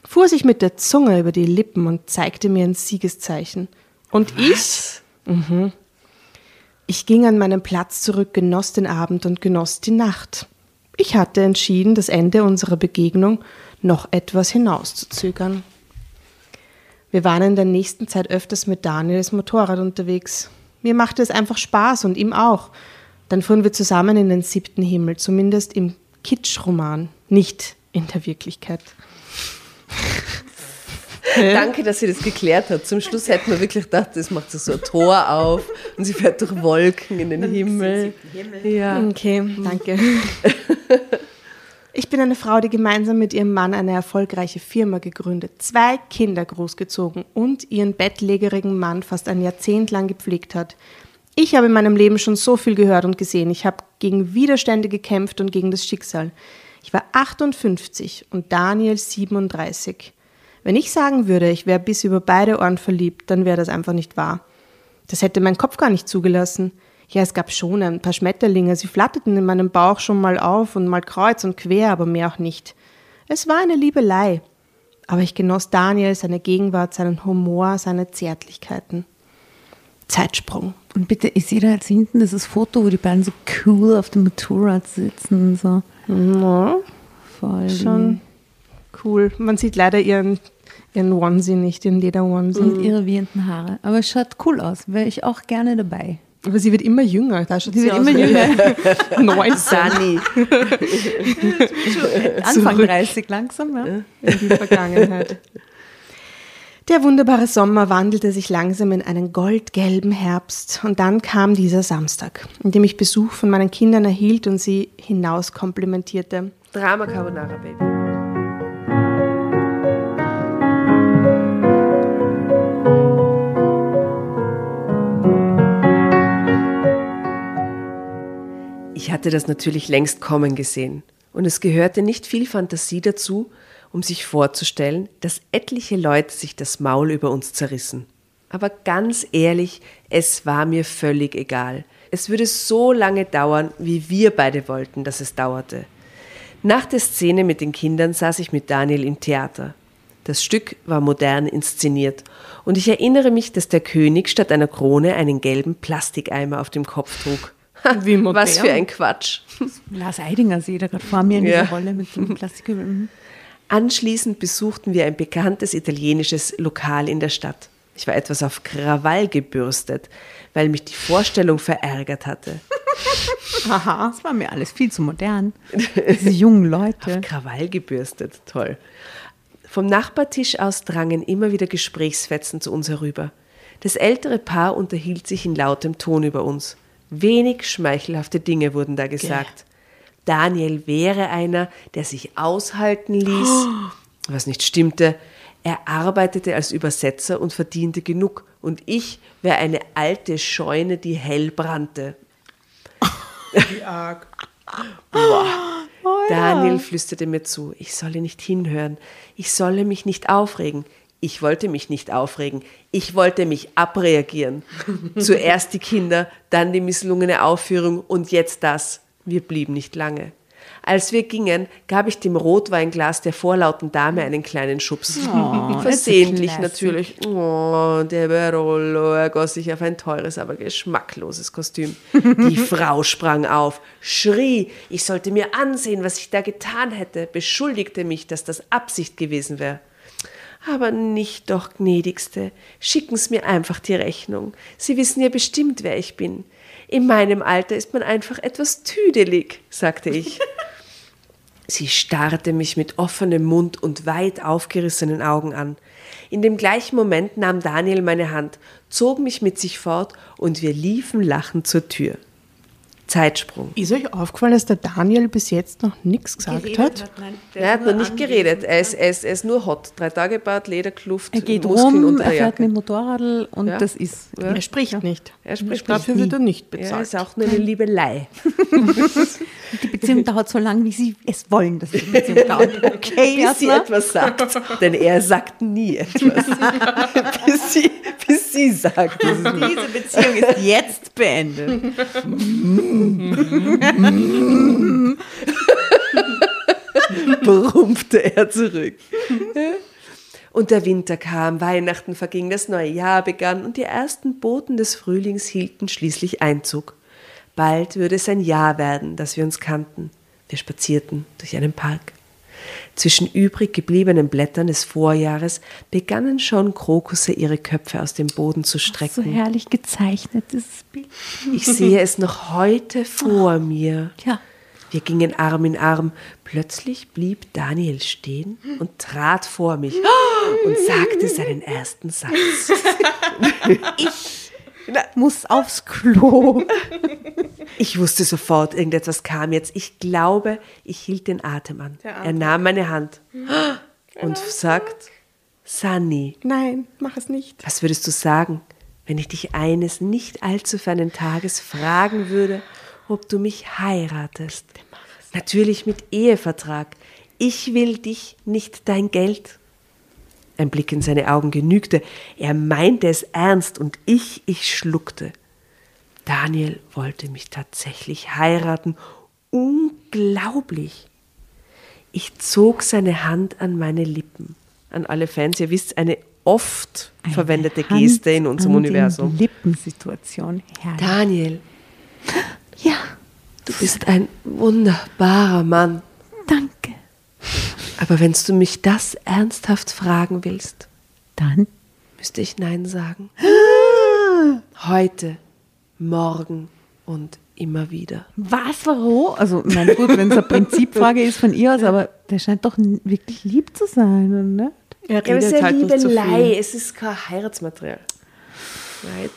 fuhr sich mit der Zunge über die Lippen und zeigte mir ein Siegeszeichen. Und ich? Mhm. Ich ging an meinen Platz zurück, genoss den Abend und genoss die Nacht. Ich hatte entschieden, das Ende unserer Begegnung noch etwas hinauszuzögern. Wir waren in der nächsten Zeit öfters mit Daniels Motorrad unterwegs. Mir machte es einfach Spaß und ihm auch. Dann fuhren wir zusammen in den siebten Himmel, zumindest im Kitschroman, nicht in der Wirklichkeit. Danke, dass sie das geklärt hat. Zum Schluss hätten wir wirklich gedacht, das macht so ein Tor auf und sie fährt durch Wolken in den Himmel. Ja. Okay, danke. Ich bin eine Frau, die gemeinsam mit ihrem Mann eine erfolgreiche Firma gegründet, zwei Kinder großgezogen und ihren bettlägerigen Mann fast ein Jahrzehnt lang gepflegt hat. Ich habe in meinem Leben schon so viel gehört und gesehen. Ich habe gegen Widerstände gekämpft und gegen das Schicksal. Ich war 58 und Daniel 37. Wenn ich sagen würde, ich wäre bis über beide Ohren verliebt, dann wäre das einfach nicht wahr. Das hätte mein Kopf gar nicht zugelassen. Ja, es gab schon ein paar Schmetterlinge, sie flatterten in meinem Bauch schon mal auf und mal kreuz und quer, aber mehr auch nicht. Es war eine Liebelei. Aber ich genoss Daniel, seine Gegenwart, seinen Humor, seine Zärtlichkeiten. Zeitsprung. Und bitte, ich sehe da jetzt hinten dieses Foto, wo die beiden so cool auf dem Motorrad sitzen. So. Ja, Voll. schon cool. Man sieht leider ihren, ihren Onesie nicht, ihren Leder-Onesie. Und ihre wehenden Haare. Aber es schaut cool aus. Wäre ich auch gerne dabei. Aber sie wird immer jünger. Da schaut Sie sie wird aus immer jünger. 19 Sunny. Anfang Zurück. 30 langsam, ja. in die Vergangenheit. Der wunderbare Sommer wandelte sich langsam in einen goldgelben Herbst und dann kam dieser Samstag, in dem ich Besuch von meinen Kindern erhielt und sie hinaus komplimentierte. Drama Carbonara, Baby. Ich hatte das natürlich längst kommen gesehen. Und es gehörte nicht viel Fantasie dazu, um sich vorzustellen, dass etliche Leute sich das Maul über uns zerrissen. Aber ganz ehrlich, es war mir völlig egal. Es würde so lange dauern, wie wir beide wollten, dass es dauerte. Nach der Szene mit den Kindern saß ich mit Daniel im Theater. Das Stück war modern inszeniert und ich erinnere mich, dass der König statt einer Krone einen gelben Plastikeimer auf dem Kopf trug. Wie modern. Was für ein Quatsch. Lars Eidinger sehe ich da gerade vor mir in Ja. dieser Rolle mit dem Plastikkübel. Mhm. Anschließend besuchten wir ein bekanntes italienisches Lokal in der Stadt. Ich war etwas auf Krawall gebürstet, weil mich die Vorstellung verärgert hatte. Aha. Das war mir alles viel zu modern. Diese jungen Leute. Krawall gebürstet, toll. Vom Nachbartisch aus drangen immer wieder Gesprächsfetzen zu uns herüber. Das ältere Paar unterhielt sich in lautem Ton über uns. Wenig schmeichelhafte Dinge wurden da gesagt. Daniel wäre einer, der sich aushalten ließ, was nicht stimmte. Er arbeitete als Übersetzer und verdiente genug. Und ich wäre eine alte Scheune, die hell brannte. Wie arg. Daniel flüsterte mir zu, ich solle nicht hinhören, ich solle mich nicht aufregen. Ich wollte mich nicht aufregen, ich wollte mich abreagieren. Zuerst die Kinder, dann die misslungene Aufführung und jetzt das. Wir blieben nicht lange. Als wir gingen, gab ich dem Rotweinglas der vorlauten Dame einen kleinen Schubs. Oh, Versehentlich natürlich. Oh, der Barolo ergoss sich auf ein teures, aber geschmackloses Kostüm. Die Frau sprang auf, schrie, ich sollte mir ansehen, was ich da getan hätte, beschuldigte mich, dass das Absicht gewesen wäre. Aber nicht doch, gnädigste. Schicken's mir einfach die Rechnung. Sie wissen ja bestimmt, wer ich bin. In meinem Alter ist man einfach etwas tüdelig, sagte ich. Sie starrte mich mit offenem Mund und weit aufgerissenen Augen an. In dem gleichen Moment nahm Daniel meine Hand, zog mich mit sich fort und wir liefen lachend zur Tür. Zeitsprung. Ist euch aufgefallen, dass der Daniel bis jetzt noch nichts gesagt hat? Er hat noch nicht geredet. Er ist, er, ist, er ist nur hot. Drei Tage Bart, Lederkluft, Er geht Muskeln rum, unter er fährt mit dem Motorradl und Ja. das ist. Er spricht nicht. Er spricht Dafür nicht. wird er nicht Er bezahlt. ist auch nur eine Liebelei. Die Beziehung dauert so lange, wie sie es wollen, dass die Beziehung dauert. Okay, bis sie etwas sagt. Denn er sagt nie etwas. bis, sie, bis sie sagt. es. Diese Beziehung ist jetzt beendet. Brummte er zurück. Und der Winter kam, Weihnachten verging, das neue Jahr begann und die ersten Boten des Frühlings hielten schließlich Einzug. Bald würde es ein Jahr werden, dass wir uns kannten. Wir spazierten durch einen Park. Zwischen übrig gebliebenen Blättern des Vorjahres begannen schon Krokusse ihre Köpfe aus dem Boden zu So strecken. herrlich gezeichnet, dieses Bild. Ich sehe es noch heute vor mir. Ja. Wir gingen Arm in Arm. Plötzlich blieb Daniel stehen und trat vor mich und sagte seinen ersten Satz. Muss aufs Klo. Ich wusste sofort, irgendetwas kam jetzt. Ich glaube, ich hielt den Atem an. Er nahm meine Hand und sagt, Sunny, Nein, mach es nicht. was würdest du sagen, wenn ich dich eines nicht allzu fernen Tages fragen würde, ob du mich heiratest? Natürlich mit Ehevertrag. Ich will dich, nicht dein Geld. Ein Blick in seine Augen genügte. Er meinte es ernst und ich, ich schluckte. Daniel wollte mich tatsächlich heiraten. Unglaublich. Ich zog seine Hand an meine Lippen. An alle Fans, ihr wisst, eine oft verwendete Hand Geste in unserem Universum. Lippensituation. Herrlich. Daniel, Ja, du bist ein wunderbarer Mann. danke. Aber wenn du mich das ernsthaft fragen willst, Dann müsste ich Nein sagen. Heute, morgen und immer wieder. Was, warum? Also, ich meine, gut, wenn es eine Prinzipfrage ist von ihr aus, aber der scheint doch wirklich lieb zu sein, oder nicht? Er Ja, aber es ist redet ja halt Liebelei, es ist kein Heiratsmaterial. Right?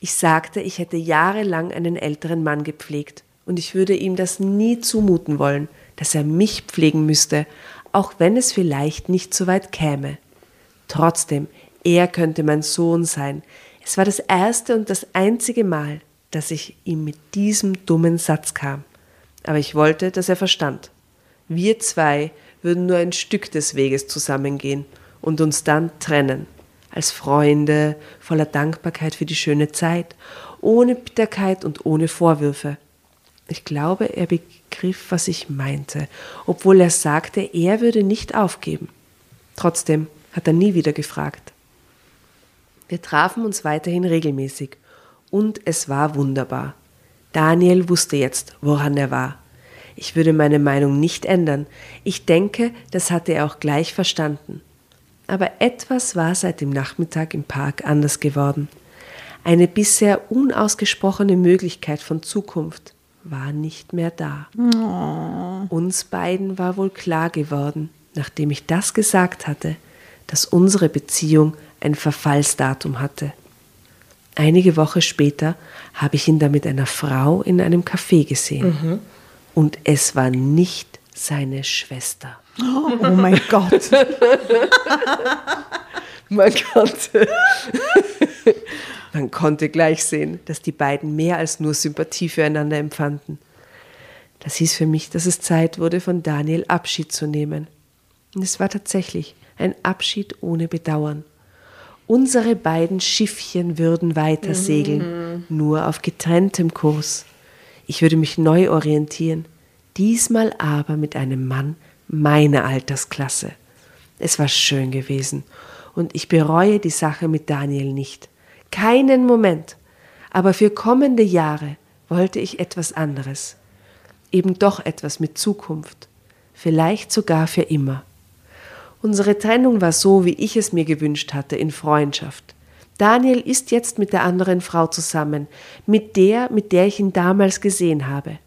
Ich sagte, ich hätte jahrelang einen älteren Mann gepflegt und ich würde ihm das nie zumuten wollen, dass er mich pflegen müsste, auch wenn es vielleicht nicht so weit käme. Trotzdem, er könnte mein Sohn sein. Es war das erste und das einzige Mal, dass ich ihm mit diesem dummen Satz kam. Aber ich wollte, dass er verstand. Wir zwei würden nur ein Stück des Weges zusammengehen und uns dann trennen. Als Freunde, voller Dankbarkeit für die schöne Zeit, ohne Bitterkeit und ohne Vorwürfe. Ich glaube, er begriff, was ich meinte, obwohl er sagte, er würde nicht aufgeben. Trotzdem hat er nie wieder gefragt. Wir trafen uns weiterhin regelmäßig und es war wunderbar. Daniel wusste jetzt, woran er war. Ich würde meine Meinung nicht ändern. Ich denke, das hatte er auch gleich verstanden. Aber etwas war seit dem Nachmittag im Park anders geworden. Eine bisher unausgesprochene Möglichkeit von Zukunft war nicht mehr da. Uns beiden war wohl klar geworden, nachdem ich das gesagt hatte, dass unsere Beziehung ein Verfallsdatum hatte. Einige Wochen später habe ich ihn da mit einer Frau in einem Café gesehen. Und es war nicht seine Schwester. Oh mein Gott. Man konnte, man konnte gleich sehen, dass die beiden mehr als nur Sympathie füreinander empfanden. Das hieß für mich, dass es Zeit wurde, von Daniel Abschied zu nehmen. Und es war tatsächlich ein Abschied ohne Bedauern. Unsere beiden Schiffchen würden weiter segeln, nur auf getrenntem Kurs. Ich würde mich neu orientieren. Diesmal aber mit einem Mann meiner Altersklasse. Es war schön gewesen und ich bereue die Sache mit Daniel nicht. Keinen Moment. Aber für kommende Jahre wollte ich etwas anderes. Eben doch etwas mit Zukunft. Vielleicht sogar für immer. Unsere Trennung war so, wie ich es mir gewünscht hatte, in Freundschaft. Daniel ist jetzt mit der anderen Frau zusammen, mit der, mit der ich ihn damals gesehen habe.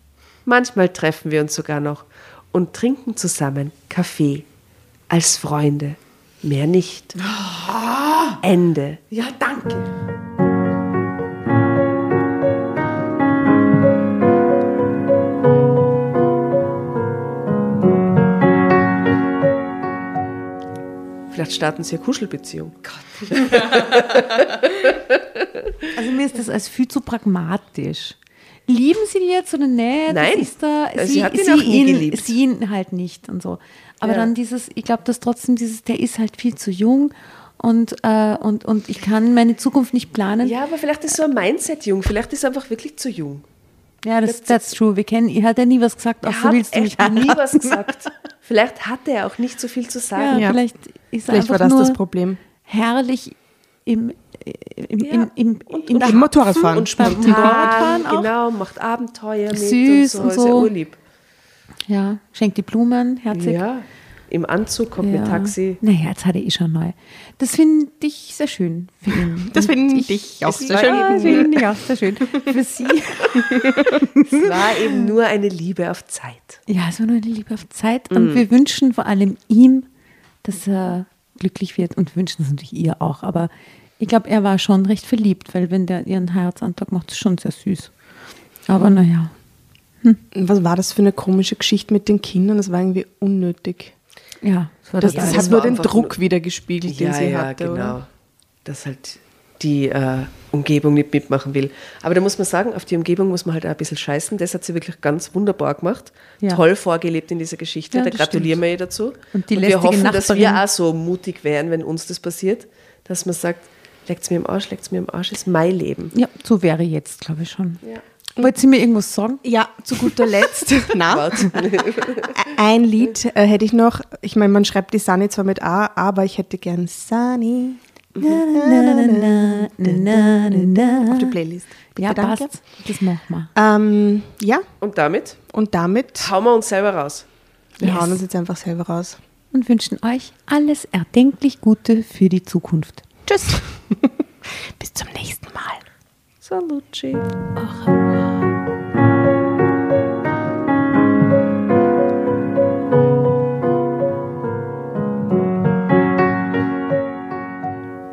Manchmal treffen wir uns sogar noch und trinken zusammen Kaffee. Als Freunde. Mehr nicht. Ende. Ja, danke. Vielleicht starten sie eine Kuschelbeziehung. Also mir ist das als viel zu pragmatisch. Lieben Sie die jetzt oder nicht? Nein. Das ist da, Also sie, sie hat ihn sie, auch nie ihn, geliebt. sie ihn halt nicht und so. Aber Ja. dann dieses, ich glaube, dass trotzdem dieses, der ist halt viel zu jung und, äh, und, und ich kann meine Zukunft nicht planen. Ja, aber vielleicht ist so ein Mindset jung. Vielleicht ist er einfach wirklich zu jung. Ja, das, that's true. Wir kennen, er hat ja nie was gesagt, Er außer hat willst du mich echt nie heiraten? was gesagt. Vielleicht hatte er auch nicht so viel zu Ja, sagen. Ja. vielleicht ist er Vielleicht war einfach das nur das Problem. herrlich im, im, Ja. im, im, Und- in und Im Motorradfahren. Und Motorradfahren auch. genau, macht Abenteuer mit Süß und und so. Ist ja so. urlieb. Ja, schenkt die Blumen, herzig. Ja, im Anzug kommt mit Taxi. Naja, jetzt hat er eh schon neu. Das finde ich sehr schön für ihn. Das finde ich auch sehr Ja, schön. das finde ich auch sehr schön. Für sie. Es war eben nur eine Liebe auf Zeit. Ja, es war nur eine Liebe auf Zeit. Mm. Und wir wünschen vor allem ihm, dass er glücklich wird und wünschen es natürlich ihr auch. Aber ich glaube, er war schon recht verliebt, weil wenn der ihren Heiratsantrag macht, ist schon sehr süß. Aber naja. Was war das für eine komische Geschichte mit den Kindern? Das war irgendwie unnötig. Ja, das war Das, das das hat nur den Druck nur- wieder gespiegelt, den ja, sie ja, hatte. genau. Oder? Dass halt die äh, Umgebung nicht mitmachen will. Aber da muss man sagen, auf die Umgebung muss man halt auch ein bisschen scheißen. Das hat sie wirklich ganz wunderbar gemacht. Ja. Toll vorgelebt in dieser Geschichte. Ja, da gratulieren stimmt. wir ihr dazu. Und die wir hoffen, dass wir Nachbarin- auch so mutig wären, wenn uns das passiert, dass man sagt, leckt's mir im Arsch, leckt's mir im Arsch, ist mein Leben. Ja, so wäre jetzt, glaube ich schon. Ja. Wollt Sie mir irgendwas sagen? Ja, zu guter Letzt. Na, ein Lied äh, hätte ich noch. Ich meine, man schreibt die Sunny zwar mit A, aber ich hätte gern Sunny auf die Playlist. Bitte, Ja, danke. passt. Das machen wir. Ähm, ja, Und damit und damit hauen wir uns selber raus. wir Yes. hauen uns jetzt einfach selber raus. Und wünschen euch alles erdenklich Gute für die Zukunft. Tschüss. Bis zum nächsten Mal. Salucci.